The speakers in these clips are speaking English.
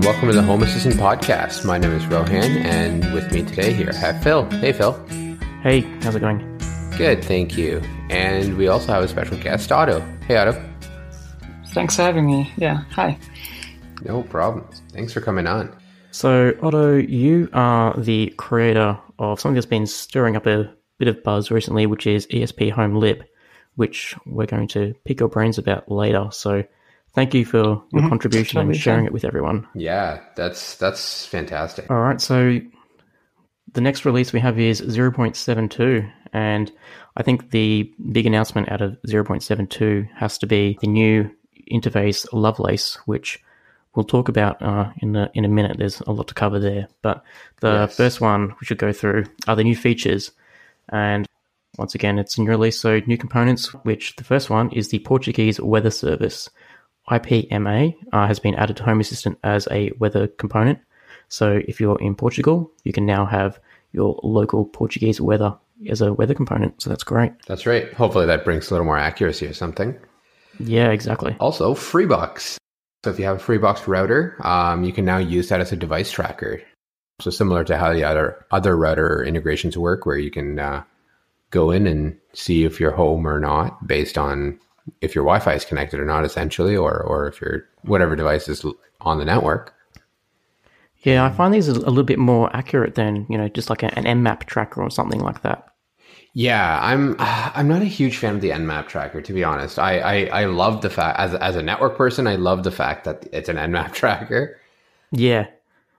and welcome to the Home Assistant Podcast. My name is Rohan, and with me today here I have Phil. Hey, Phil. Hey, how's it going? Good, thank you. And we also have a special guest, Otto. Hey, Otto. Thanks for having me. Yeah, hi. No problem. Thanks for coming on. So, Otto, you are the creator of something that's been stirring up a bit of buzz recently, which is esphomelib, which we're going to pick your brains about later. So, thank you for your Mhm. contribution and sharing fine. it with everyone. Yeah, that's that's fantastic. All right, so the next release we have is 0.72, and I think the big announcement out of 0.72 has to be the new interface Lovelace, which we'll talk about uh, in a, in a minute. There's a lot to cover there, but the Yes. first one we should go through are the new features, and once again, it's a new release, so new components. Which the first one is the Portuguese Weather Service. IPMA uh, has been added to Home Assistant as a weather component. So if you're in Portugal, you can now have your local Portuguese weather as a weather component. So that's great. That's right. Hopefully that brings a little more accuracy or something. Yeah, exactly. Also, Freebox. So if you have a Freebox router, um, you can now use that as a device tracker. So similar to how the other other router integrations work, where you can uh, go in and see if you're home or not based on if your Wi-Fi is connected or not, essentially, or or if your whatever device is on the network. Yeah, I find these a little bit more accurate than, you know, just like an Nmap tracker or something like that. Yeah, I'm I'm not a huge fan of the Nmap tracker, to be honest. I I, I love the fact as as a network person, I love the fact that it's an Nmap tracker. Yeah,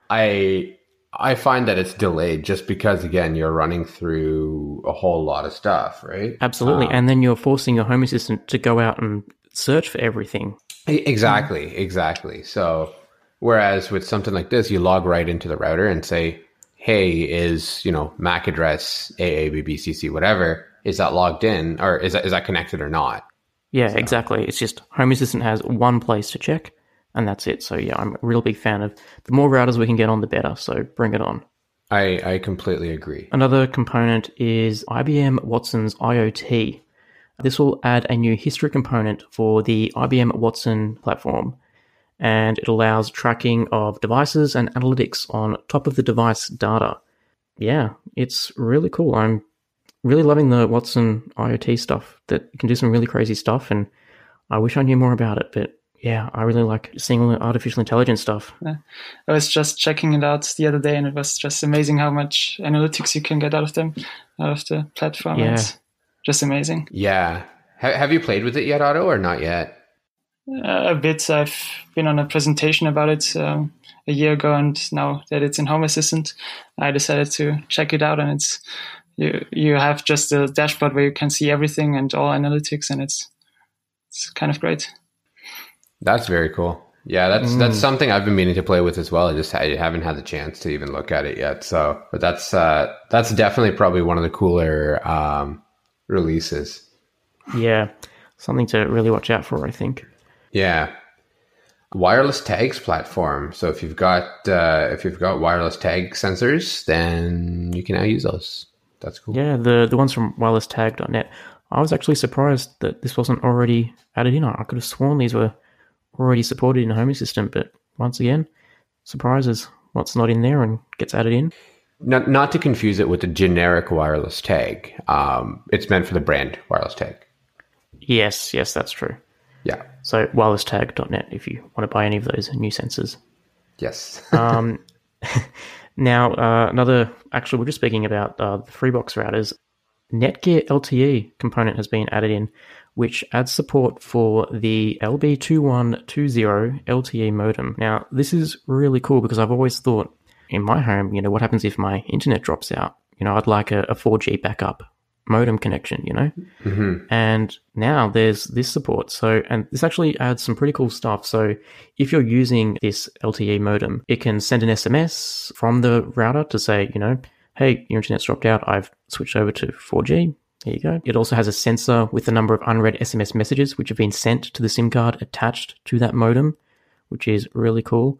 I I find that it's delayed just because again you're running through a whole lot of stuff, right? absolutely. Um, and then you're forcing your Home Assistant to go out and search for everything. Exactly, exactly. So whereas with something like this, you log right into the router and say, "Hey, is you know MAC address AABBCC whatever is that logged in or is that is that connected or not?" Yeah, exactly. It's just Home Assistant has one place to check, and that's it. So yeah, I'm a real big fan of the more routers we can get on, the better. So bring it on. I I completely agree. Another component is IBM Watson's IoT. This will add a new history component for the IBM Watson platform, and it allows tracking of devices and analytics on top of the device data. Yeah, it's really cool. I'm really loving the Watson IoT stuff that can do some really crazy stuff, and I wish I knew more about it, but yeah, I really like seeing all the artificial intelligence stuff. Yeah. I was just checking it out the other day, and it was just amazing how much analytics you can get out of them, out of the platform. Yeah. It's just amazing. Yeah. Ha- have you played with it yet, Otto, or not yet? Uh, a bit. I've been on a presentation about it um, a year ago, and now that it's in Home Assistant, I decided to check it out. And it's you you have just a dashboard where you can see everything and all analytics, and it's it's kind of great. That's very cool. Yeah, that's that's something I've been meaning to play with as well. I just I haven't had the chance to even look at it yet. So, but that's uh, that's definitely probably one of the cooler um, releases. Yeah, something to really watch out for, I think. Yeah, wireless tags platform. So if you've got uh, if you've got wireless tag sensors, then you can now use those. That's cool. Yeah, the the ones from wirelesstag.net. I was actually surprised that this wasn't already added in. I could have sworn these were already supported in Home Assistant, but once again, surprises. What's not in there and gets added in. Not not to confuse it with the generic wireless tag. Um, it's meant for the brand wireless tag. Yes, yes, that's true. Yeah. So wirelesstag.net if you want to buy any of those new sensors. Yes. Um, now, uh, another, actually, we're just speaking about uh, the Freebox routers. Netgear LTE component has been added in, which adds support for the LB2120 LTE modem. Now, this is really cool because I've always thought in my home, you know, what happens if my internet drops out? You know, I'd like a, a 4G backup modem connection, you know? hmm And now there's this support. So, and this actually adds some pretty cool stuff. So, if you're using this LTE modem, it can send an SMS from the router to say, you know, hey, your internet's dropped out. I've switched over to 4G. There you go. It also has a sensor with the number of unread SMS messages which have been sent to the SIM card attached to that modem, which is really cool.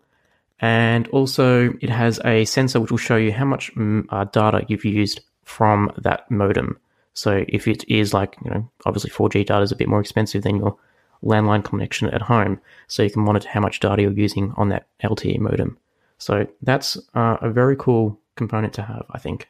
And also, it has a sensor which will show you how much mm, uh, data you've used from that modem. So if it is like, you know, obviously 4G data is a bit more expensive than your landline connection at home, so you can monitor how much data you're using on that LTE modem. So that's uh, a very cool component to have, I think.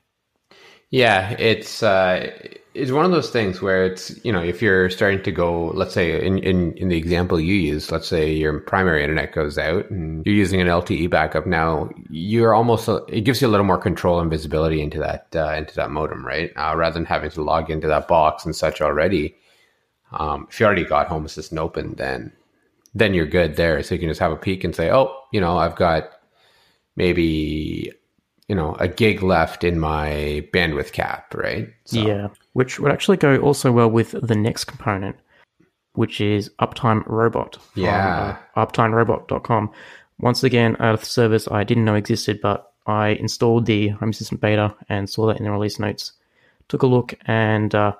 Yeah, it's uh, it's one of those things where it's you know if you're starting to go, let's say in, in in the example you use, let's say your primary internet goes out and you're using an LTE backup. Now you're almost it gives you a little more control and visibility into that uh, into that modem, right? Uh, rather than having to log into that box and such already. Um, if you already got Home Assistant open, then then you're good there. So you can just have a peek and say, oh, you know, I've got maybe you know a gig left in my bandwidth cap, right? So. Yeah, which would actually go also well with the next component, which is Uptime Robot. Yeah, uh, uptimerobot.com. Once again, a service I didn't know existed, but I installed the Home Assistant beta and saw that in the release notes. Took a look and uh,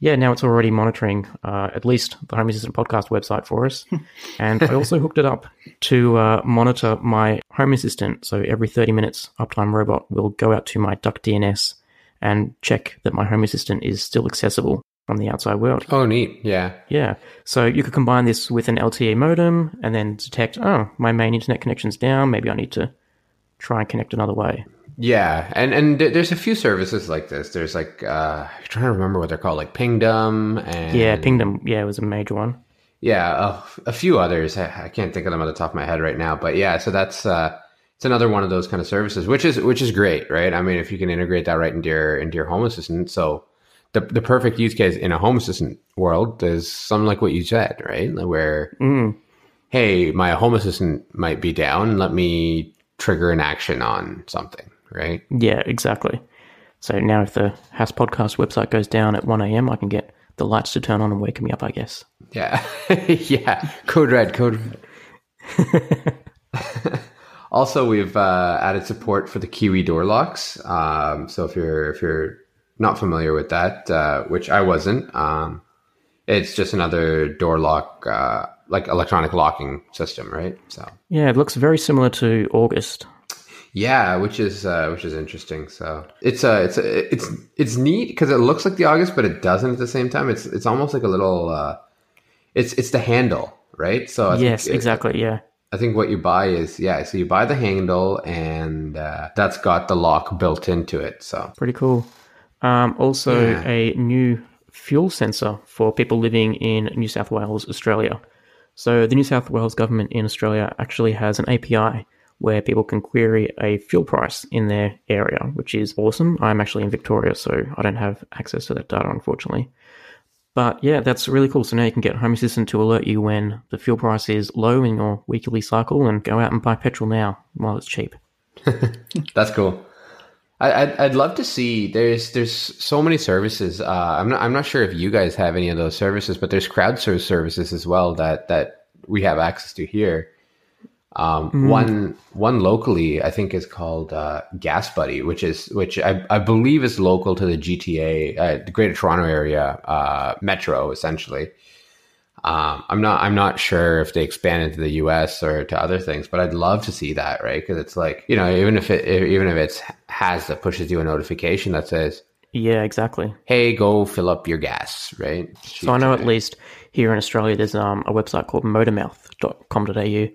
yeah, now it's already monitoring uh, at least the Home Assistant podcast website for us. and I also hooked it up to uh, monitor my Home Assistant. So every 30 minutes, Uptime Robot will go out to my Duck DNS and check that my Home Assistant is still accessible from the outside world. Oh, neat. Yeah. Yeah. So you could combine this with an LTE modem and then detect, oh, my main internet connection's down. Maybe I need to try and connect another way. Yeah, and and there's a few services like this. There's like uh, I'm trying to remember what they're called, like Pingdom and yeah, Pingdom. Yeah, it was a major one. Yeah, a, a few others. I, I, can't think of them at the top of my head right now, but yeah. So that's uh, it's another one of those kind of services, which is which is great, right? I mean, if you can integrate that right into your into your Home Assistant, so the the perfect use case in a Home Assistant world is something like what you said, right? Where mm. hey, my Home Assistant might be down. Let me trigger an action on something right? Yeah, exactly. So now if the Hass Podcast website goes down at 1 a.m., I can get the lights to turn on and wake me up, I guess. Yeah. yeah. Code red, code red. also, we've uh, added support for the Kiwi door locks. Um, so if you're if you're not familiar with that, uh, which I wasn't, um, it's just another door lock, uh, like electronic locking system, right? So yeah, it looks very similar to August. Yeah, which is uh, which is interesting. So it's uh, it's it's it's neat because it looks like the August, but it doesn't at the same time. It's it's almost like a little. Uh, it's it's the handle, right? So I yes, exactly. It, yeah. I think what you buy is yeah. So you buy the handle, and uh, that's got the lock built into it. So pretty cool. Um, also, yeah. a new fuel sensor for people living in New South Wales, Australia. So the New South Wales government in Australia actually has an API where people can query a fuel price in their area, which is awesome. I'm actually in Victoria, so I don't have access to that data, unfortunately. But yeah, that's really cool. So now you can get Home Assistant to alert you when the fuel price is low in your weekly cycle and go out and buy petrol now while it's cheap. that's cool. I, would I'd love to see. There's there's so many services. Uh, I'm not I'm not sure if you guys have any of those services, but there's crowdsource services as well that that we have access to here um, mm. One one locally, I think, is called uh, Gas Buddy, which is which I, I believe is local to the GTA, uh, the Greater Toronto Area uh, metro, essentially. Um, I'm not I'm not sure if they expand into the U.S. or to other things, but I'd love to see that, right? Because it's like you know, even if it even if it's has that pushes you a notification that says, yeah, exactly. Hey, go fill up your gas, right? So I know at least here in Australia, there's um, a website called motormouth.com.au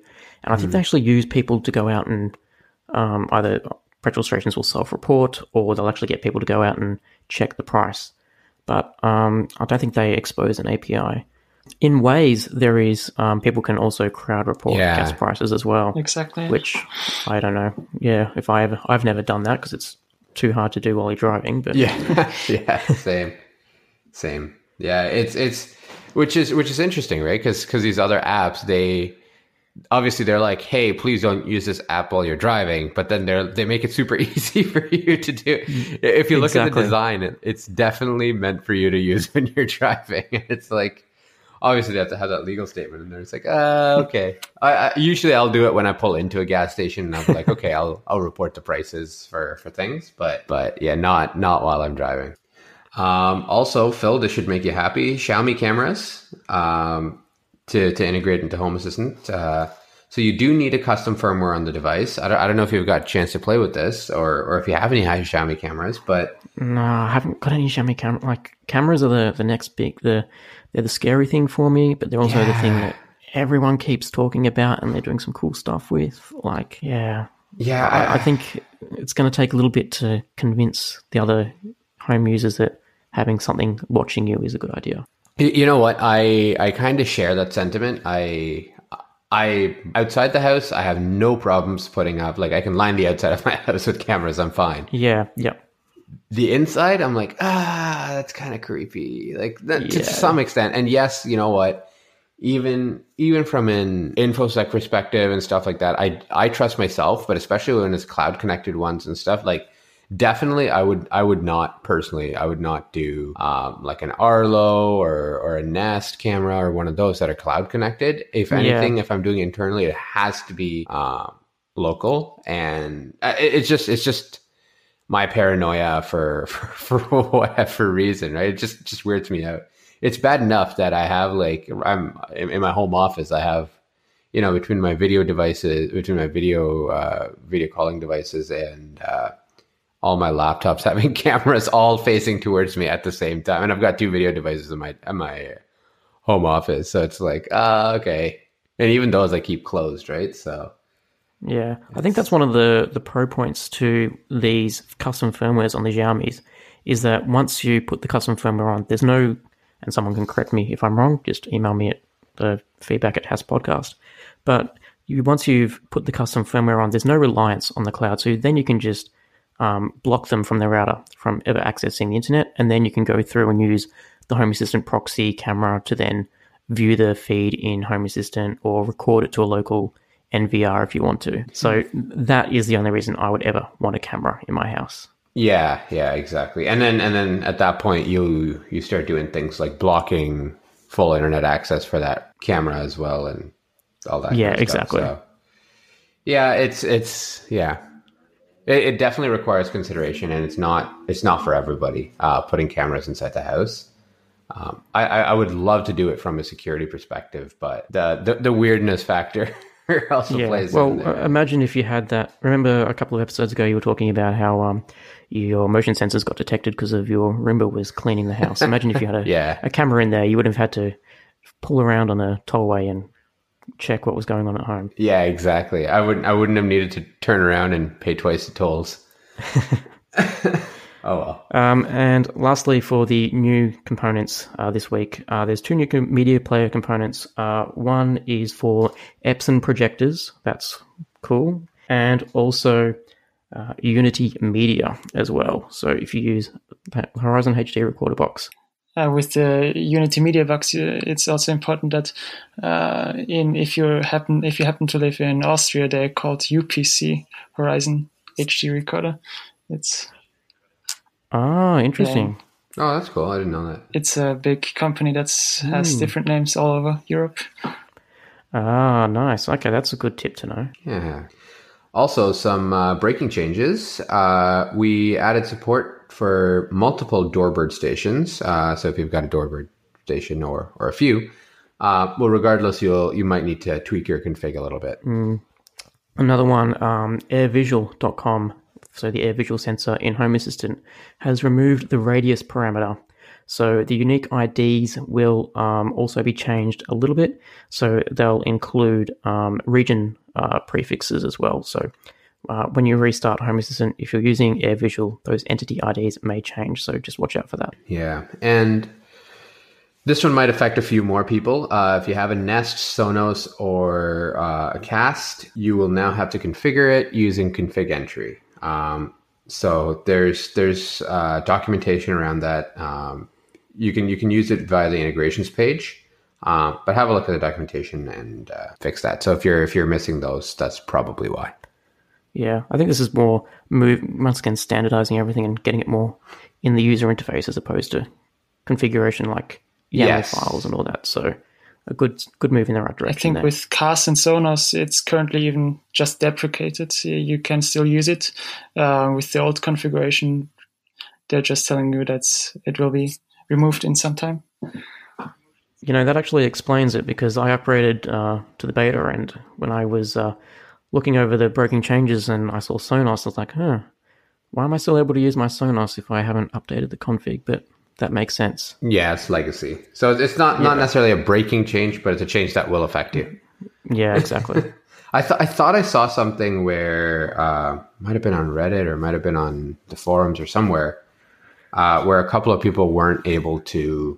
and I think mm. they actually use people to go out and um, either petrol stations will self-report or they'll actually get people to go out and check the price. But um, I don't think they expose an API. In ways, there is um, people can also crowd report yeah. gas prices as well. Exactly. Which I don't know. Yeah, if I ever, I've never done that because it's too hard to do while you're driving. But yeah, yeah, same, same. Yeah, it's it's which is which is interesting, right? Because because these other apps they obviously they're like, hey, please don't use this app while you're driving, but then they're they make it super easy for you to do. If you look exactly. at the design, it, it's definitely meant for you to use when you're driving. It's like obviously they have to have that legal statement in there. It's like, uh, okay. I, I, usually I'll do it when I pull into a gas station and I'm like, okay, I'll I'll report the prices for for things, but but yeah, not not while I'm driving. Um, also, Phil, this should make you happy. Xiaomi cameras. Um, to, to integrate into Home Assistant. Uh, So you do need a custom firmware on the device. I don't, I don't know if you've got a chance to play with this or, or if you have any high Xiaomi cameras, but No, I haven't got any Xiaomi camera. Like cameras are the the next big. The they're the scary thing for me, but they're also the thing that everyone keeps talking about, and they're doing some cool stuff with. Like, yeah, yeah, I, I think it's going to take a little bit to convince the other home users that having something watching you is a good idea. You know what? I I kind of share that sentiment. I I outside the house, I have no problems putting up. Like I can line the outside of my house with cameras. I'm fine. Yeah, yeah, The inside, I'm like, ah, that's kind of creepy. Like that, to Yeah. some extent. And yes, you know what? Even even from an infosec perspective and stuff like that, I I trust myself, but especially when it's cloud connected ones and stuff like definitely i would i would not personally i would not do um, like an arlo or or a nest camera or one of those that are cloud connected. If Yeah. anything if i'm doing it internally it has to be um, local. And uh, it, it's just it's just my paranoia for for, for whatever reason right? It just just weirds me out. It's bad enough that i have like i'm in, in my home office i have you know between my video devices between my video uh, video calling devices and uh, all my laptops having cameras all facing towards me at the same time and i've got two video devices in my in my home office so it's like ah okay and even those i keep closed right so yeah. I think that's one of the the pro points to these custom firmwares on the Xiaomi's is that once you put the custom firmware on, there's no, and someone can correct me if I'm wrong. Just email me at the feedback at Hass Podcast. But you once you've put the custom firmware on, there's no reliance on the cloud. So then you can just um, block them from the router from ever accessing the internet, and then you can go through and use the Home Assistant proxy camera to then view the feed in Home Assistant or record it to a local NVR if you want to. So that is the only reason I would ever want a camera in my house. Yeah, yeah, exactly. And then and then at that point you you start doing things like blocking full internet access for that camera as well and all that. Yeah, kind of exactly. So, yeah, it's it's yeah. It, it definitely requires consideration and it's not it's not for everybody uh, putting cameras inside the house. Um, I, I would love to do it from a security perspective, but the the, the weirdness factor also Yeah. plays Well, uh, imagine if you had that. Remember a couple of episodes ago, you were talking about how um, your motion sensors got detected because of your Roomba was cleaning the house. Imagine if you had a, Yeah. a camera in there, you would have had to pull around on a tollway and check what was going on at home. Yeah, exactly. I wouldn't. I wouldn't have needed to turn around and pay twice the tolls. oh well. Um, and lastly, for the new components uh, this week, uh, there's two new com- media player components. Uh, one is for Epson projectors. That's cool. And also uh, Unitymedia as well. So if you use that Horizon HD recorder box. Uh, with the Unitymedia Box, uh, it's also important that uh, in if you happen if you happen to live in Austria, they're called UPC Horizon HD Recorder. It's Ah, interesting. Oh, that's cool. I didn't know that. it's a big company that has different names all over Europe. Ah, nice. Okay, that's a good tip to know. Yeah. Also, some uh, breaking changes. Uh, we added support for multiple Doorbird stations. Uh, so if you've got a Doorbird station or or a few, uh, well, regardless, you'll you might need to tweak your config a little bit. Another one, um, airvisual.com, so the air visual sensor in Home Assistant, has removed the radius parameter. So the unique IDs will um, also be changed a little bit. So they'll include um, region uh, prefixes as well. So uh, when you restart Home Assistant, if you're using AirVisual, those entity IDs may change. So just watch out for that. Yeah, and this one might affect a few more people. Uh, if you have a Nest, Sonos, or uh, a Cast, you will now have to configure it using config entry. Um, so there's there's uh, documentation around that. Um, you can you can use it via the integrations page, uh, but have a look at the documentation and uh, fix that. So if you're if you're missing those, that's probably why. Yeah, I think this is more move once again standardizing everything and getting it more in the user interface as opposed to configuration like YAML Yes. files and all that. So a good good move in the right direction. I think there. with Cast and Sonos, it's currently even just deprecated. You can still use it uh, with the old configuration. They're just telling you that it will be removed in some time. You know, that actually explains it because I upgraded uh, to the beta, and when I was uh, looking over the breaking changes and I saw Sonos, I was like, huh, why am I still able to use my Sonos if I haven't updated the config? But that makes sense. Yeah, it's legacy. So it's not, not necessarily a breaking change, but it's a change that will affect you. Yeah, exactly. I, th- I thought I saw something where uh, might have been on Reddit or might have been on the forums or somewhere uh, where a couple of people weren't able to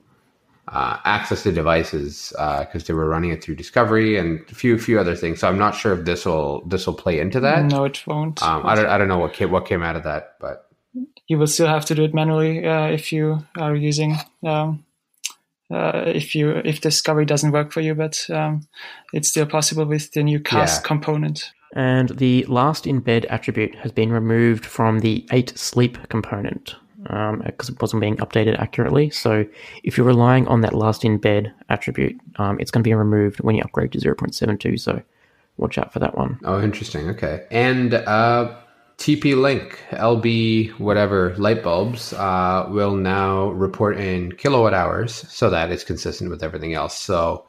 uh, access the devices because uh, they were running it through Discovery and a few few other things. So I'm not sure if this will this will play into that. No, it won't. Um, I don't I don't know what came, what came out of that, but you will still have to do it manually uh, if you are using um, uh, if you if discovery doesn't work for you, but um, it's still possible with the new cast yeah. component. And the last in bed attribute has been removed from the Eight Sleep component because um, it wasn't being updated accurately. So if you're relying on that last in bed attribute, um, it's going to be removed when you upgrade to 0.72. So watch out for that one. Oh, interesting. Okay. And uh, TP Link LB whatever light bulbs uh, will now report in kilowatt hours so that it's consistent with everything else. So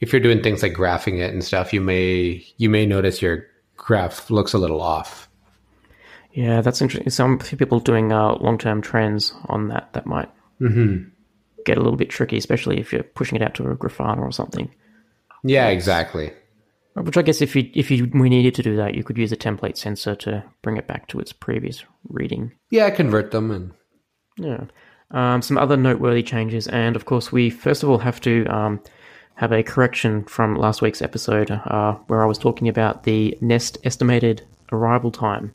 if you're doing things like graphing it and stuff, you may you may notice your graph looks a little off. Yeah, that's interesting. Some people doing uh, long term trends on that that might mm-hmm. get a little bit tricky, especially if you're pushing it out to a Grafana or something. Yeah, exactly. Which I guess if you if you we needed to do that, you could use a template sensor to bring it back to its previous reading. Yeah, convert them and yeah. Um, some other noteworthy changes, and of course, we first of all have to um, have a correction from last week's episode uh, where I was talking about the Nest estimated arrival time.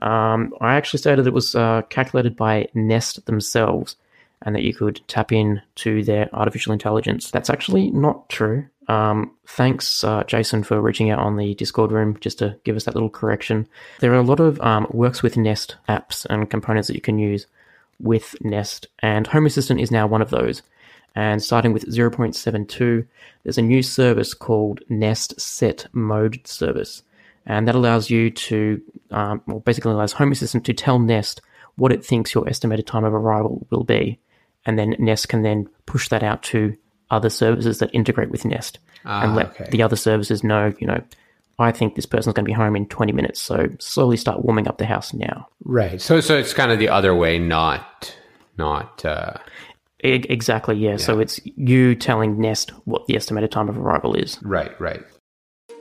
Um, I actually stated it was uh, calculated by Nest themselves, and that you could tap in to their artificial intelligence. That's actually not true. Um, thanks, uh, Jason, for reaching out on the Discord room just to give us that little correction. There are a lot of um, works with Nest apps and components that you can use with Nest, and Home Assistant is now one of those. And starting with 0.72, there's a new service called Nest Set Mode Service. And that allows you to, um, well, basically allows Home Assistant to tell Nest what it thinks your estimated time of arrival will be. And then Nest can then push that out to other services that integrate with Nest ah, and let okay. the other services know, you know, I think this person's going to be home in 20 minutes. So slowly start warming up the house now. Right. So, so it's kind of the other way, not, not, uh... exactly. Yeah. yeah. So it's you telling Nest what the estimated time of arrival is. Right. Right.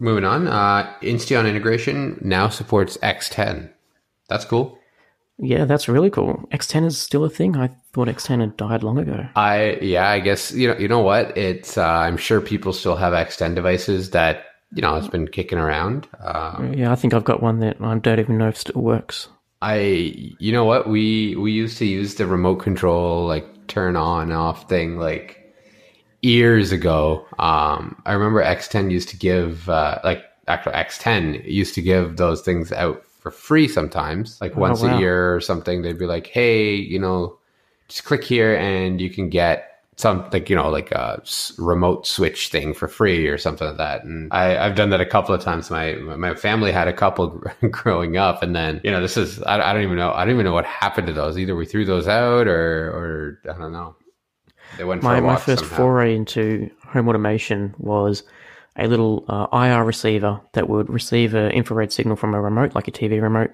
Moving on, uh, Insteon integration now supports X10. That's cool. Yeah, that's really cool. X10 is still a thing. I thought X10 had died long ago. I yeah, I guess you know you know what? It's uh, I'm sure people still have X10 devices that you know it's been kicking around. Um, yeah, I think I've got one that I don't even know if it still works. I you know what we we used to use the remote control like turn on off thing like years ago, um, I remember X10 used to give, uh, like, actual X10 used to give those things out for free sometimes, like oh, once wow. a year or something. They'd be like, hey, you know, just click here and you can get some like you know like a remote switch thing for free or something like that and I, have done that a couple of times my my family had a couple growing up and then you know this is I, I don't even know I don't even know what happened to those either we threw those out or or I don't know my, my first somehow. foray into home automation was a little uh, IR receiver that would receive an infrared signal from a remote, like a TV remote,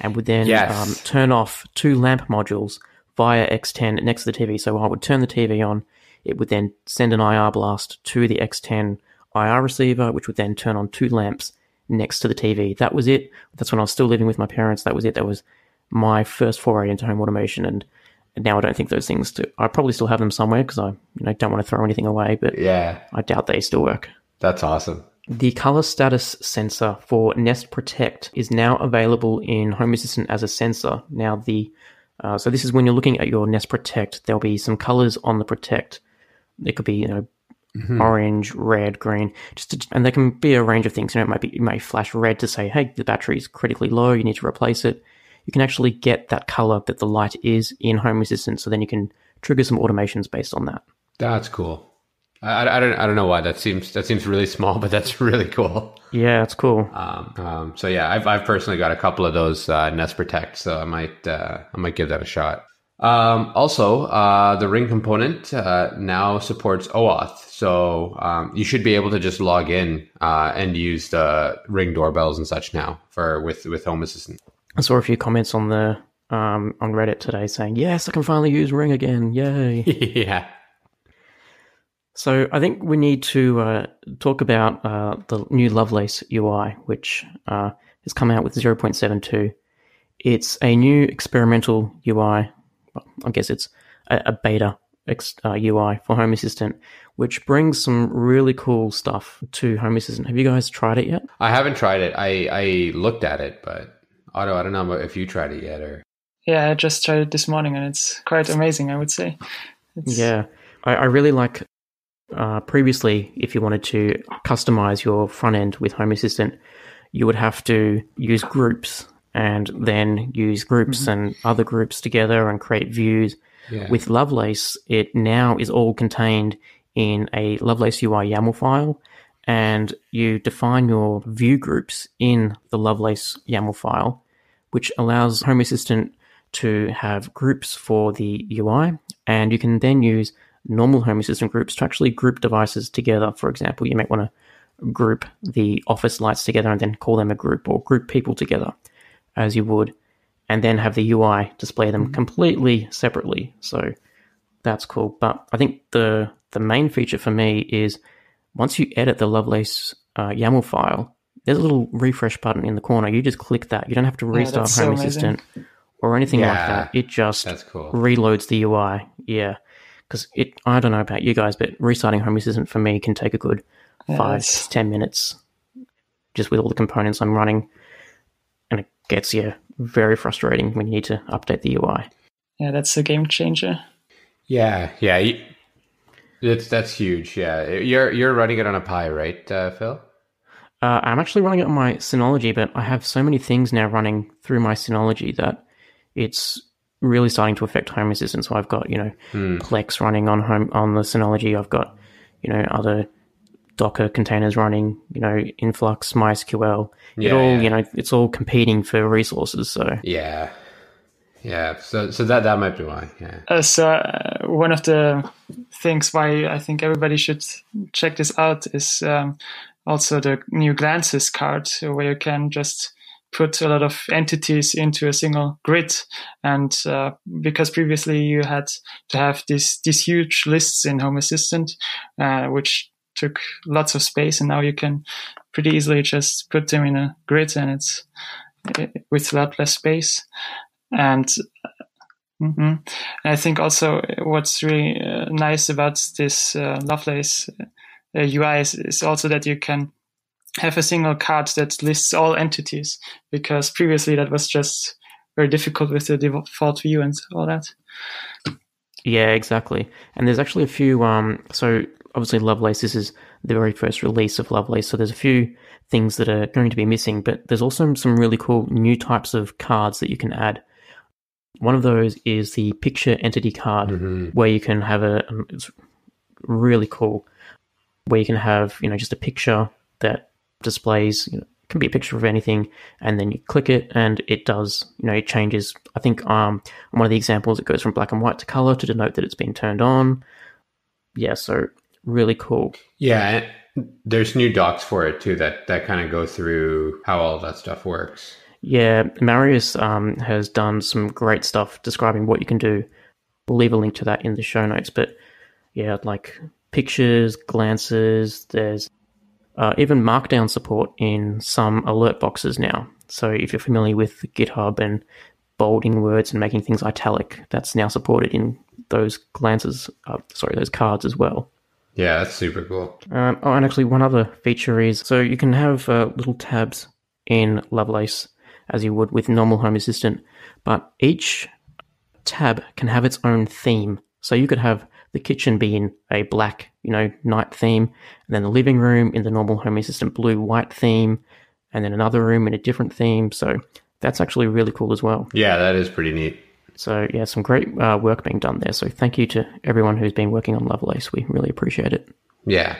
and would then yes. um, turn off two lamp modules via X10 next to the TV. So I would turn the TV on, it would then send an IR blast to the X10 IR receiver, which would then turn on two lamps next to the TV. That was it. That's when I was still living with my parents. That was it. That was my first foray into home automation. And now I don't think those things do. I probably still have them somewhere because I you know, don't want to throw anything away, but yeah, I doubt they still work. That's awesome. The color status sensor for Nest Protect is now available in Home Assistant as a sensor. Now the uh, so this is when you're looking at your Nest Protect, there'll be some colors on the Protect. It could be you know orange, red, green, just to, and there can be a range of things. You know, it might be it may flash red to say, hey, the battery is critically low, you need to replace it. You can actually get that color that the light is in Home Assistant, so then you can trigger some automations based on that. That's cool. I, I, don't I don't know why that seems that seems really small, but that's really cool. Yeah, it's cool. Um, um, so yeah, I've I've personally got a couple of those uh, Nest Protect, so I might uh, I might give that a shot. Um, also, uh, the Ring component uh, now supports OAuth, so um, you should be able to just log in uh, and use the Ring doorbells and such now for with with Home Assistant. I saw a few comments on the um, on Reddit today saying, "Yes, I can finally use Ring again! Yay!" yeah. So I think we need to uh, talk about uh, the new Lovelace UI, which uh, has come out with 0.72. It's a new experimental UI. Well, I guess it's a, a beta ex, UI uh, for Home Assistant, which brings some really cool stuff to Home Assistant. Have you guys tried it yet? I haven't tried it. I, I looked at it, but Otto, I don't know if you tried it yet or. Yeah, I just tried it this morning, and it's quite amazing. I would say. It's... Yeah, I, I really like uh, previously, if you wanted to customize your front end with Home Assistant, you would have to use groups and then use groups mm-hmm. and other groups together and create views. Yeah. With Lovelace, it now is all contained in a Lovelace UI YAML file, and you define your view groups in the Lovelace YAML file, which allows Home Assistant to have groups for the UI, and you can then use normal Home Assistant groups to actually group devices together. For example, you might want to group the office lights together and then call them a group, or group people together as you would, and then have the UI display them mm-hmm. completely separately. So that's cool. But I think the the main feature for me is once you edit the Lovelace uh, YAML file, there's a little refresh button in the corner. You just click that. You don't have to restart yeah, Home so Assistant or anything yeah, like that. It just cool. reloads the UI. Yeah because it I don't know about you guys, but restarting Home Assistant for me can take a good yeah, five ten minutes, just with all the components I'm running, and it gets you very frustrating when you need to update the UI. Yeah, that's a game changer. Yeah, yeah, that's that's huge. Yeah, you're you're running it on a Pi, right, uh, Phil? Uh, I'm actually running it on my Synology, but I have so many things now running through my Synology that it's really starting to affect Home Assistant. So I've got you know mm. Plex running on home on the Synology. I've got you know other Docker containers running. You know Influx, MySQL. Yeah, it all yeah. you know it's all competing for resources. So yeah. Yeah, so so that that might be why. Yeah. Uh, so uh, one of the things why I think everybody should check this out is um, also the new Glances card, where you can just put a lot of entities into a single grid. And uh, because previously you had to have these these huge lists in Home Assistant, uh, which took lots of space, and now you can pretty easily just put them in a grid, and it's uh, with a lot less space. And Mm-hmm. And I think also what's really uh, nice about this uh, Lovelace uh, UI is, is, also that you can have a single card that lists all entities because previously that was just very difficult with the default view and all that. Yeah, exactly. And there's actually a few. Um, so obviously, Lovelace. This is the very first release of Lovelace. So there's a few things that are going to be missing, but there's also some really cool new types of cards that you can add. One of those is the picture entity card, mm-hmm. where you can have a. Um, it's really cool, where you can have you know just a picture that displays, you know, can be a picture of anything, and then you click it, and it does, you know, it changes. I think um, on one of the examples, it goes from black and white to color to denote that it's been turned on. Yeah, so really cool. Yeah, there's new docs for it too that that kind of go through how all that stuff works. Yeah, Marius um, has done some great stuff describing what you can do. We'll leave a link to that in the show notes. But yeah, I'd like pictures, glances, there's uh, even Markdown support in some alert boxes now. So if you're familiar with GitHub and bolding words and making things italic, that's now supported in those glances, uh, sorry, those cards as well. Yeah, that's super cool. Um, oh, and actually, one other feature is so you can have uh, little tabs in Lovelace as you would with normal Home Assistant, but each tab can have its own theme. So you could have the kitchen being a black, you know, night theme, and then the living room in the normal Home Assistant blue white theme, and then another room in a different theme. So that's actually really cool as well. Yeah, that is pretty neat. So yeah, some great uh, work being done there. So thank you to everyone who's been working on Lovelace. We really appreciate it. Yeah,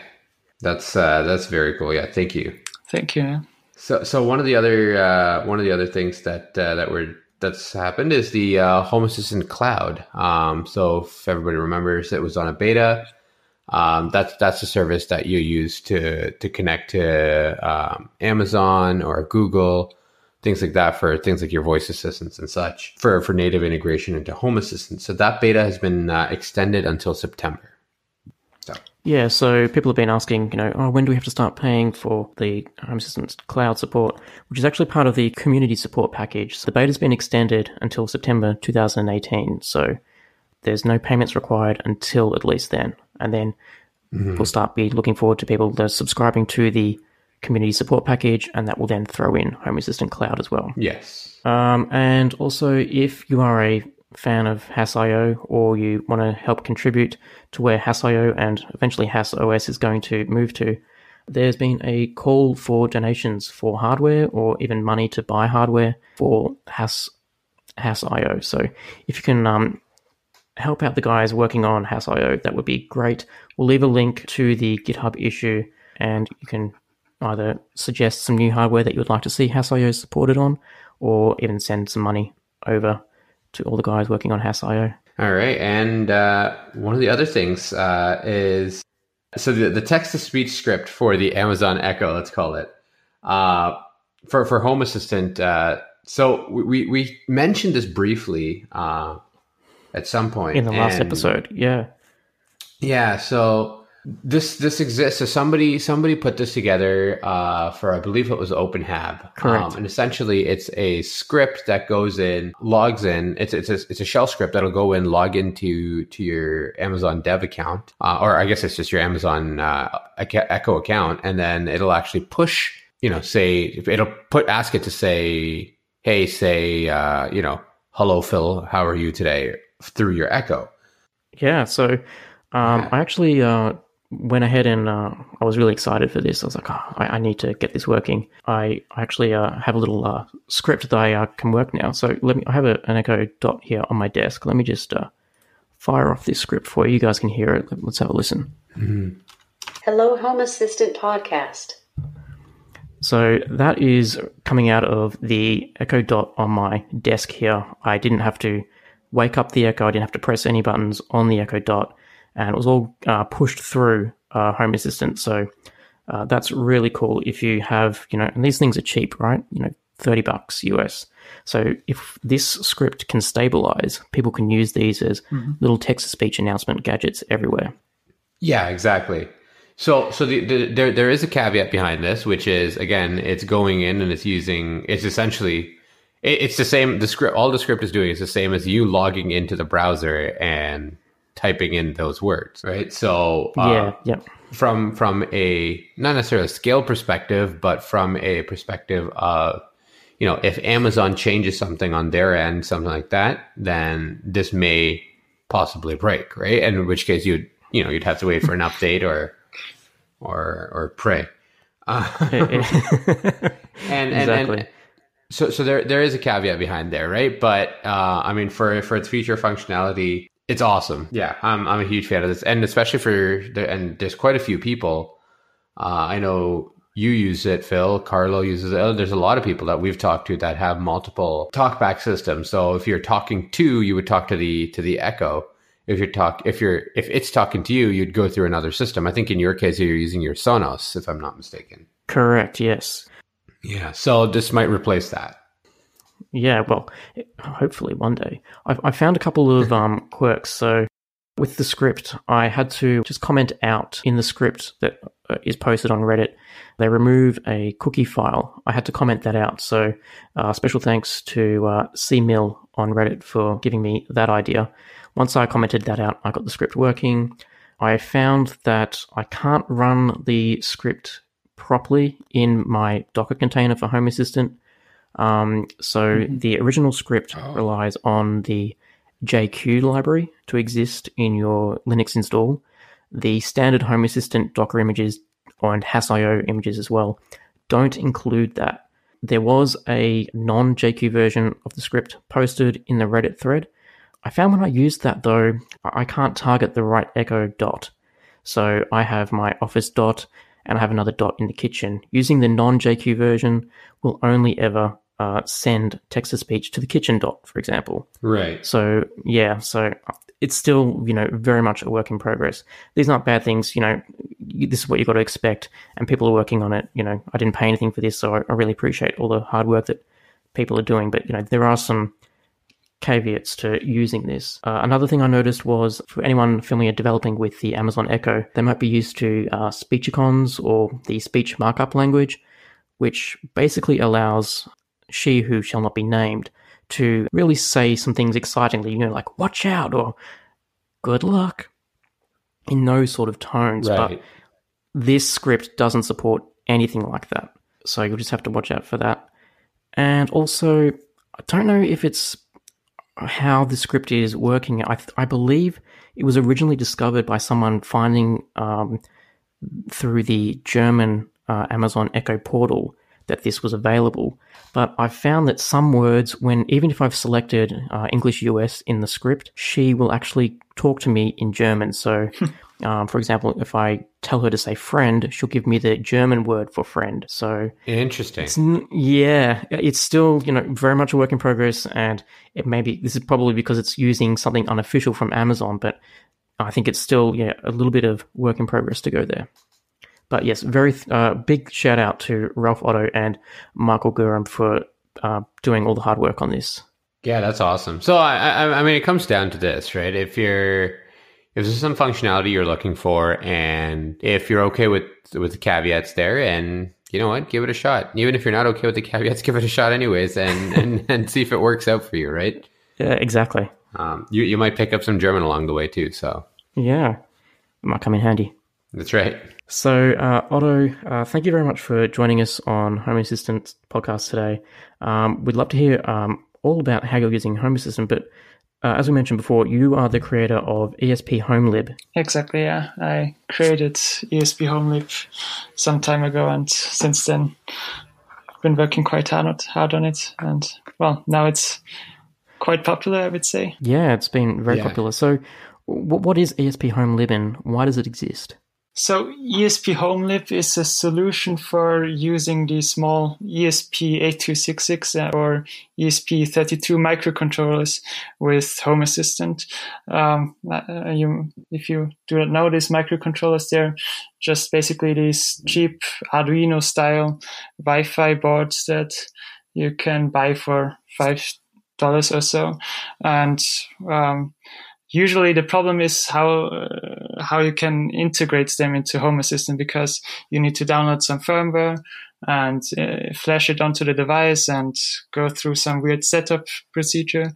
that's uh, that's very cool. Yeah, thank you. Thank you. So, so one of the other uh, one of the other things that uh, that were that's happened is the uh, Home Assistant Cloud. Um, so, if everybody remembers, it was on a beta. Um, that's that's a service that you use to to connect to um, Amazon or Google, things like that for things like your voice assistants and such for for native integration into Home Assistant. So that beta has been uh, extended until September. So. Yeah, so people have been asking, you know, oh, when do we have to start paying for the Home Assistant cloud support, which is actually part of the community support package. So the beta's been extended until September 2018. So there's no payments required until at least then. And then mm-hmm. we'll start be looking forward to people that are subscribing to the community support package, and that will then throw in Home Assistant Cloud as well. Yes. Um, and also, if you are a fan of Hass.io or you want to help contribute to where Hass.io and eventually Hass OS is going to move to, there's been a call for donations for hardware or even money to buy hardware for Hass Hass.io. So if you can um, help out the guys working on Hass.io, that would be great. We'll leave a link to the GitHub issue and you can either suggest some new hardware that you would like to see Hass.io supported on or even send some money over to all the guys working on Hass.io. All right. And uh, one of the other things uh, is so the, the text to speech script for the Amazon Echo, let's call it, uh, for, for Home Assistant. Uh, so we, we mentioned this briefly uh, at some point in the last episode. Yeah. Yeah. So this this exists. So somebody somebody put this together uh, for I believe it was OpenHAB. Correct. Um, and essentially, it's a script that goes in, logs in. It's it's a, it's a shell script that'll go in, log into to your Amazon Dev account, uh, or I guess it's just your Amazon uh, Echo account, and then it'll actually push. You know, say it'll put ask it to say, hey, say, uh, you know, hello Phil, how are you today? Through your Echo. Yeah. So. Um. I actually uh, went ahead and uh, I was really excited for this. I was like, oh, I, I, need to get this working. I, I actually uh, have a little uh, script that I uh, can work now. So let me. I have a, an Echo Dot here on my desk. Let me just uh, fire off this script for you. You guys can hear it. Let's have a listen. Mm-hmm. Hello, Home Assistant podcast. So that is coming out of the Echo Dot on my desk here. I didn't have to wake up the Echo. I didn't have to press any buttons on the Echo Dot and it was all uh, pushed through uh, Home Assistant. So uh, that's really cool. If you have, you know, and these things are cheap, right? You know, thirty bucks US. So if this script can stabilize, people can use these as mm-hmm. little text to speech announcement gadgets everywhere. Yeah, exactly. So, so the, the, there there is a caveat behind this, which is again, it's going in and it's using it's essentially it's the same. The script, all the script is doing is the same as you logging into the browser and typing in those words, right? So uh, yeah, yeah. From from a not necessarily a scale perspective, but from a perspective of you know, if Amazon changes something on their end, something like that, then this may possibly break, right? And in which case you'd you know you'd have to wait for an update or or or pray. Uh, and, and, exactly. and so so there there is a caveat behind there, right? But uh, I mean, for for its feature functionality, it's awesome. Yeah, I'm I'm a huge fan of this, and especially for the and there's quite a few people. Uh, I know you use it, Phil. Carlo uses it. There's a lot of people that we've talked to that have multiple talkback systems. So if you're talking to, you would talk to the to the Echo. If you're talk if you're if it's talking to you, you'd go through another system. I think in your case, you're using your Sonos, if I'm not mistaken. Correct. Yes. Yeah. So this might replace that. Yeah, well, hopefully one day. I, I found a couple of um, quirks. So with the script, I had to just comment out in the script that uh, posted on Reddit. They remove a cookie file. I had to comment that out. So uh, special thanks to uh, Mill on Reddit for giving me that idea. Once I commented that out, I got the script working. I found that I can't run the script properly in my Docker container for Home Assistant um, so mm-hmm. the original script oh. relies on the JQ library to exist in your Linux install. The standard Home Assistant Docker images and HASS.io images as well don't include that. There was a non JQ version of the script posted in the Reddit thread. I found when I used that though, I can't target the right echo dot. So I have my office dot and I have another dot in the kitchen. Using the non JQ version will only ever uh, send text to speech to the kitchen dot, for example. Right. So yeah, so it's still you know very much a work in progress. These aren't bad things. You know, this is what you've got to expect, and people are working on it. You know, I didn't pay anything for this, so I, I really appreciate all the hard work that people are doing. But you know, there are some caveats to using this. Uh, another thing I noticed was for anyone familiar developing with the Amazon Echo, they might be used to uh, speechcons or the speech markup language, which basically allows she who shall not be named to really say some things excitingly, you know, like watch out or good luck in those sort of tones. Right. But this script doesn't support anything like that. So you'll just have to watch out for that. And also, I don't know if it's how the script is working. I, I believe it was originally discovered by someone finding um, through the German uh, Amazon Echo portal that this was available. But I've found that some words, when even if I've selected uh, English US in the script, she will actually talk to me in German. So, um, for example, if I tell her to say friend, she'll give me the German word for friend. So Interesting. it's yeah, it's still you know very much a work in progress, and it may be this is probably because it's using something unofficial from Amazon, but I think it's still yeah a little bit of work in progress to go there. But yes, very uh, big shout out to Ralph Otto and Michael Gurham for uh, doing all the hard work on this. Yeah, that's awesome. So I, I, I mean, it comes down to this, right? If you're, if there's some functionality you're looking for, and if you're okay with with the caveats there, and you know what, give it a shot. Even if you're not okay with the caveats, give it a shot anyways, and and, and see if it works out for you, right? Yeah, exactly. Um, you you might pick up some German along the way too. So Yeah, it might come in handy. that's right. So, uh, Otto, uh, thank you very much for joining us on Home Assistant podcast today. Um, we'd love to hear um, all about how you're using Home Assistant, but uh, as we mentioned before, you are the creator of esphomelib. Exactly, yeah. I created esphomelib some time ago, and since then, I've been working quite hard, hard on it. And well, now it's quite popular, I would say. Yeah, it's been very Yeah. popular. So, w- what is esphomelib and why does it exist? So esphomelib is a solution for using the small E ESP8266 or E ESP32 microcontrollers with Home Assistant. Um, uh, you, if you do not know these microcontrollers, they're just basically these cheap Arduino style Wi-Fi boards that you can buy for five dollars or so, and um, usually the problem is how uh, how you can integrate them into Home Assistant because you need to download some firmware and uh, flash it onto the device and go through some weird setup procedure.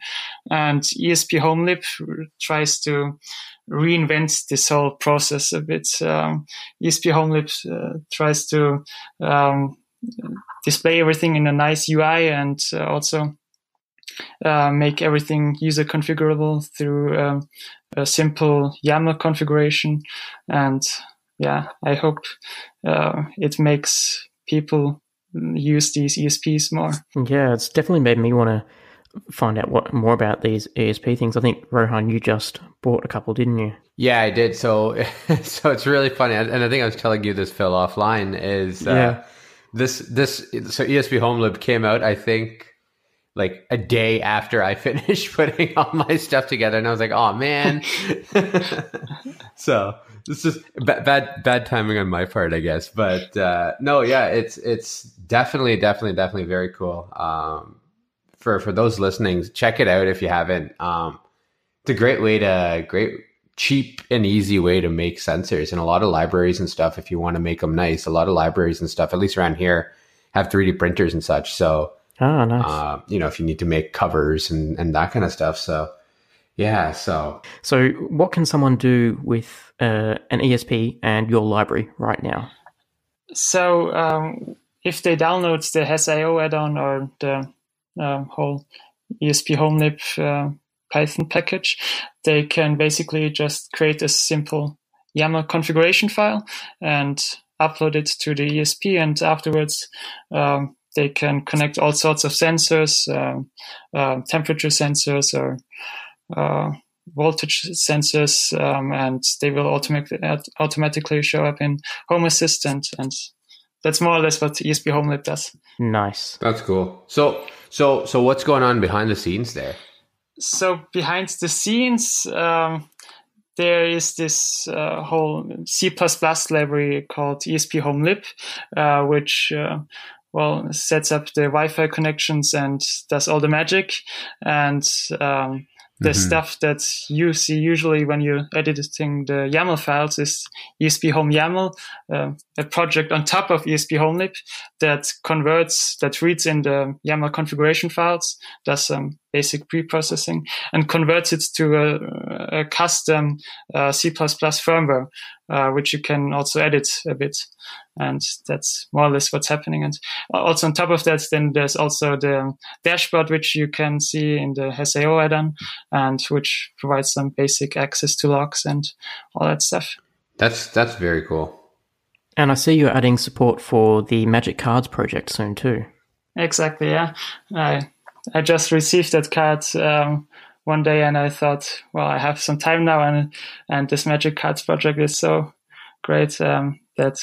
And esphomelib tries to reinvent this whole process a bit. Um, esphomelib uh, tries to um, display everything in a nice UI and uh, also uh, make everything user configurable through um, a simple YAML configuration. And yeah, I hope uh, it makes people use these ESPs more. Yeah, it's definitely made me want to find out what more about these ESP things. I think Rohan, you just bought a couple, didn't you? Yeah, I did. So, so it's really funny, and I think I was telling you this, Phil, offline. Is uh, Yeah. this this so ESP Home HomeLib came out? I think like a day after I finished putting all my stuff together, and I was like, "Oh man!" so it's just bad, bad bad timing on my part, I guess. But uh, no, yeah, it's it's definitely definitely definitely very cool. Um, for for those listening, check it out if you haven't. Um, it's a great way to great cheap and easy way to make sensors and a lot of libraries and stuff if you want to make them nice a lot of libraries and stuff at least around here have 3d printers and such so Ah, nice. uh, you know if you need to make covers and, and that kind of stuff so yeah so so, what can someone do with uh, an ESP and your library right now? So um, if they download the HASS.io add-on or the um, whole esphomelib uh, Python package, they can basically just create a simple YAML configuration file and upload it to the ESP, and afterwards um, they can connect all sorts of sensors, um, uh, temperature sensors, or uh, voltage sensors, um, and they will automatically automatically show up in Home Assistant, and that's more or less what esphomelib does. Nice. That's cool. So, so, so, what's going on behind the scenes there? So behind the scenes, um, there is this uh, whole C++ library called esphomelib, uh, which uh, well sets up the Wi-Fi connections and does all the magic. And um, the mm-hmm. stuff that you see usually when you're editing the YAML files is esphomeyaml, uh, a project on top of esphomelib that converts, that reads in the YAML configuration files, does some basic pre-processing, and converts it to a, a custom uh, C++ firmware, uh, which you can also edit a bit. And that's more or less what's happening. And also on top of that, then there's also the dashboard, which you can see in the HASS.io add-on and which provides some basic access to logs and all that stuff. That's, that's very cool. And I see you're adding support for the Magic Cards project soon too. Exactly. Yeah. I, I just received that card, um, one day and I thought, well, I have some time now and, and this Magic Cards project is so great, um, that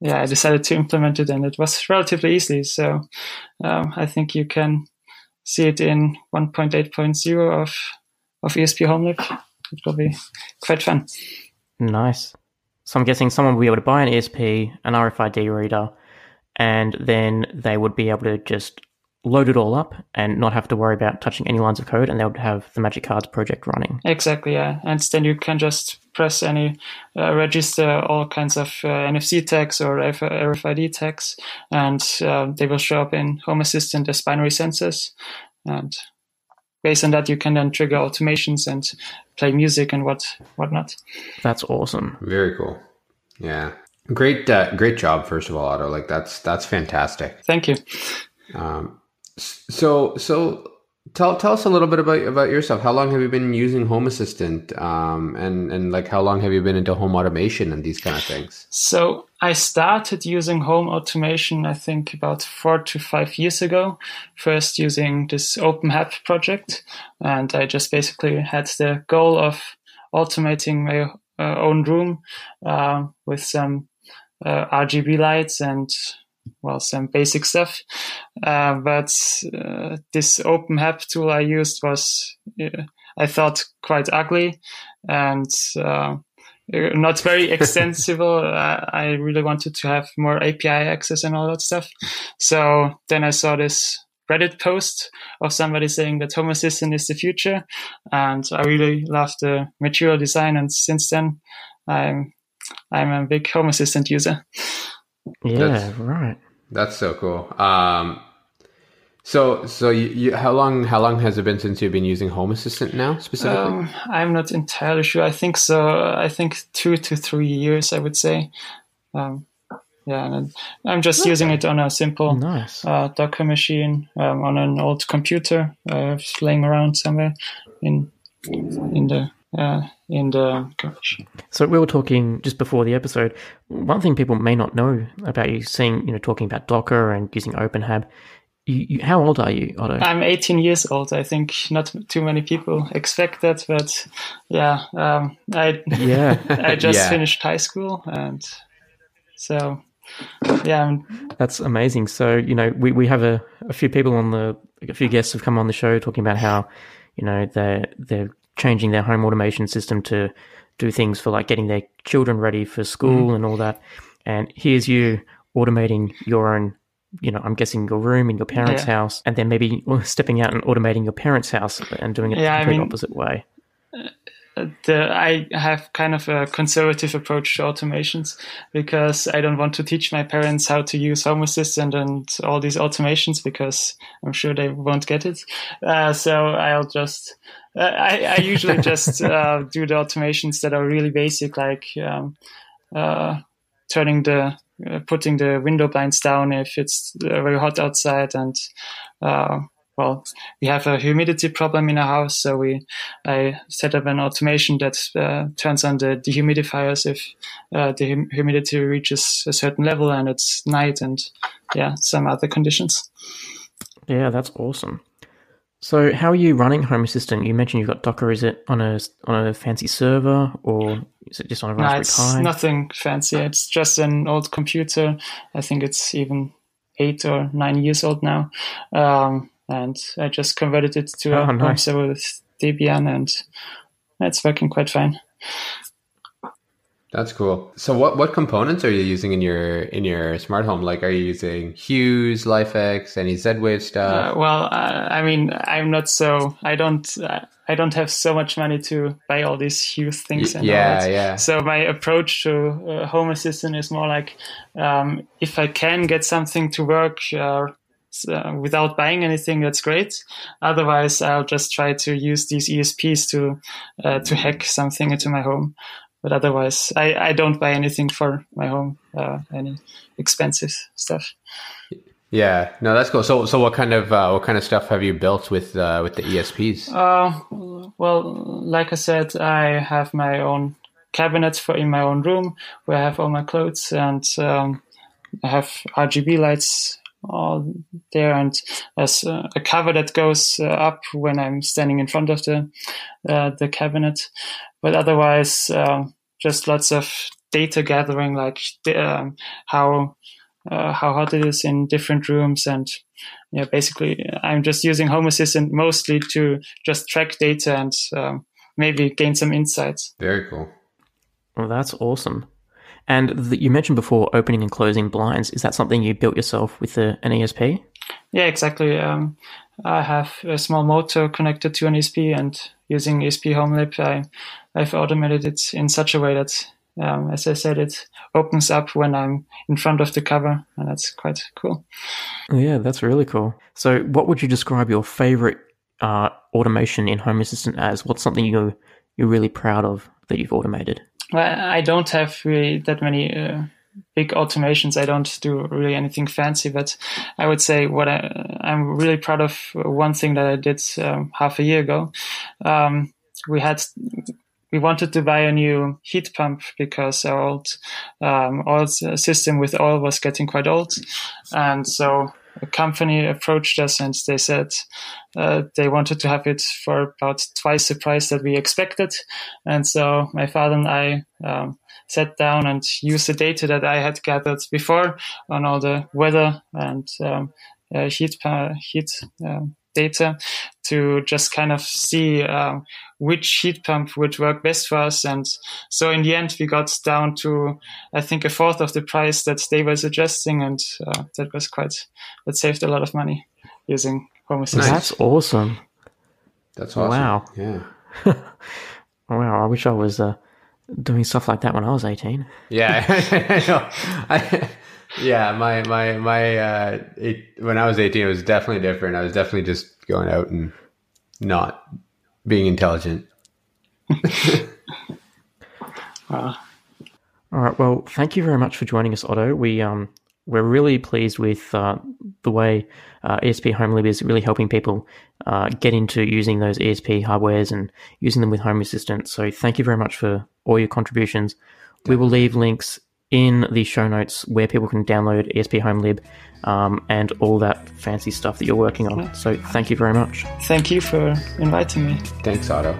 yeah, I decided to implement it and it was relatively easy. So um, I think you can see it in 1.8.0 of, of esphomelib. It will be quite fun. Nice. So I'm guessing someone will be able to buy an ESP, an RFID reader, and then they would be able to just load it all up and not have to worry about touching any lines of code and they would have the magic cards project running. Exactly yeah. And then you can just press any uh, register all kinds of uh, nfc tags or rfid tags and uh, they will show up in home assistant as binary sensors. And based on that you can then trigger automations and play music and what whatnot. That's awesome. Very cool. Yeah. Great uh, great job first of all otto. Like that's that's fantastic. Thank you. Um, so, so tell tell us a little bit about about yourself. How long have you been using Home Assistant, um, and and like how long have you been into home automation and these kind of things? So I started using home automation, I think about four to five years ago. First using this OpenHAB project, and I just basically had the goal of automating my uh, own room uh, with some uh, RGB lights and well, some basic stuff. Uh, but uh, this OpenHAB tool I used was, uh, I thought, quite ugly and uh, not very extensible. I really wanted to have more API access and all that stuff. So then I saw this Reddit post of somebody saying that Home Assistant is the future, and I really love the material design. And since then, I'm I'm a big Home Assistant user. Yeah, that's, right. That's so cool. Um, so, so you, you, how long? How long has it been since you've been using Home Assistant now, specifically? Um, I'm not entirely sure. I think so. I think two to three years. I would say. Um, yeah, and I'm just okay. using it on a simple nice. uh, Docker machine um, on an old computer uh, laying around somewhere in in the uh, in the garage. So we were talking just before the episode. One thing people may not know about you, seeing you know talking about Docker and using OpenHAB. You, you, how old are you, Otto? I'm 18 years old. I think not too many people expect that, but yeah, um, I yeah I just yeah. finished high school, and so yeah, that's amazing. So you know, we, we have a, a few people on the a few guests have come on the show talking about how you know they're they're changing their home automation system to do things for like getting their children ready for school mm. and all that. And here's you automating your own, you know, I'm guessing your room in your parents' yeah. house, and then maybe stepping out and automating your parents' house and doing it yeah, the complete I mean, opposite way. Uh, the, I have kind of a conservative approach to automations because I don't want to teach my parents how to use Home Assistant and all these automations because I'm sure they won't get it. Uh, so I'll just I, I usually just uh, do the automations that are really basic, like um, uh, turning the uh, putting the window blinds down if it's uh, very hot outside, and uh, well, we have a humidity problem in our house, so we I set up an automation that uh, turns on the dehumidifiers if uh, the hum- humidity reaches a certain level and it's night and yeah, some other conditions. Yeah, that's awesome. So, how are you running Home Assistant? You mentioned you've got Docker. Is it on a on a fancy server or is it just on a Raspberry No, it's Pi? nothing fancy. It's just an old computer. I think it's even eight or nine years old now. Um, and I just converted it to Oh, a home nice. server with Debian and it's working quite fine. That's cool. So what what components are you using in your in your smart home? Like, are you using Hues, LIFX, any Z-Wave Uh, stuff? well, uh, I mean, I'm not so, I don't, uh, I don't have so much money to buy all these huge things. Y- and all yeah, that. yeah. So my approach to uh, Home Assistant is more like, um, if I can get something to work uh, uh, without buying anything, that's great. Otherwise, I'll just try to use these ESPs to uh, to hack something into my home. But otherwise, I, I don't buy anything for my home, uh, any expensive stuff. yeah, no, that's cool. So so what kind of uh, what kind of stuff have you built with uh, with the ESPs? Uh, well, like I said, I have my own cabinet for in my own room where I have all my clothes, and um, I have RGB lights all there, and there's uh, a cover that goes uh, up when I'm standing in front of the uh, the cabinet. But otherwise, um, just lots of data gathering, like um, how uh, how hot it is in different rooms and yeah, basically, I'm just using Home Assistant mostly to just track data and um, maybe gain some insights. Very cool. Well, that's awesome. And the, you mentioned before opening and closing blinds. Is that something you built yourself with the, an ESP? Yeah, exactly. Um, I have a small motor connected to an ESP, and using esphomelib, I, I've automated it in such a way that, um, as I said, it opens up when I'm in front of the cover, and that's quite cool. Yeah, that's really cool. So, what would you describe your favorite uh, automation in Home Assistant as? What's something you you're really proud of that you've automated? Well, I don't have really that many uh, big automations. I don't do really anything fancy, but I would say what I, I'm really proud of. One thing that I did um, half a year ago, um, we had we wanted to buy a new heat pump because our old um, oil system with oil was getting quite old, and so company approached us and they said uh, they wanted to have it for about twice the price that we expected. And so my father and I um, sat down and used the data that I had gathered before on all the weather and um, uh, heat heat um, data to just kind of see um, which heat pump would work best for us. And so in the end, we got down to, I think, a fourth of the price that they were suggesting. And uh, that was quite, that saved a lot of money using Home Assistant. That's awesome. That's awesome. Wow. Yeah. Wow, I wish I was uh, doing stuff like that when I was 18. Yeah. I. I, yeah. My my my. Uh, eight, when I was eighteen, it was definitely different. I was definitely just going out and not being intelligent. Wow. All right. Well, thank you very much for joining us, Otto. We um we're really pleased with uh, the way uh, esphomelib is really helping people uh, get into using those ESP hardwares and using them with Home Assistant. So thank you very much for all your contributions. We will leave links in the show notes where people can download esphomelib um, and all that fancy stuff that you're working on. So thank you very much. Thank you for inviting me. Thanks, Otto.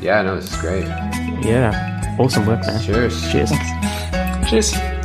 Yeah. No, this is great. Yeah, awesome work, man. Cheers. Cheers. Cheers.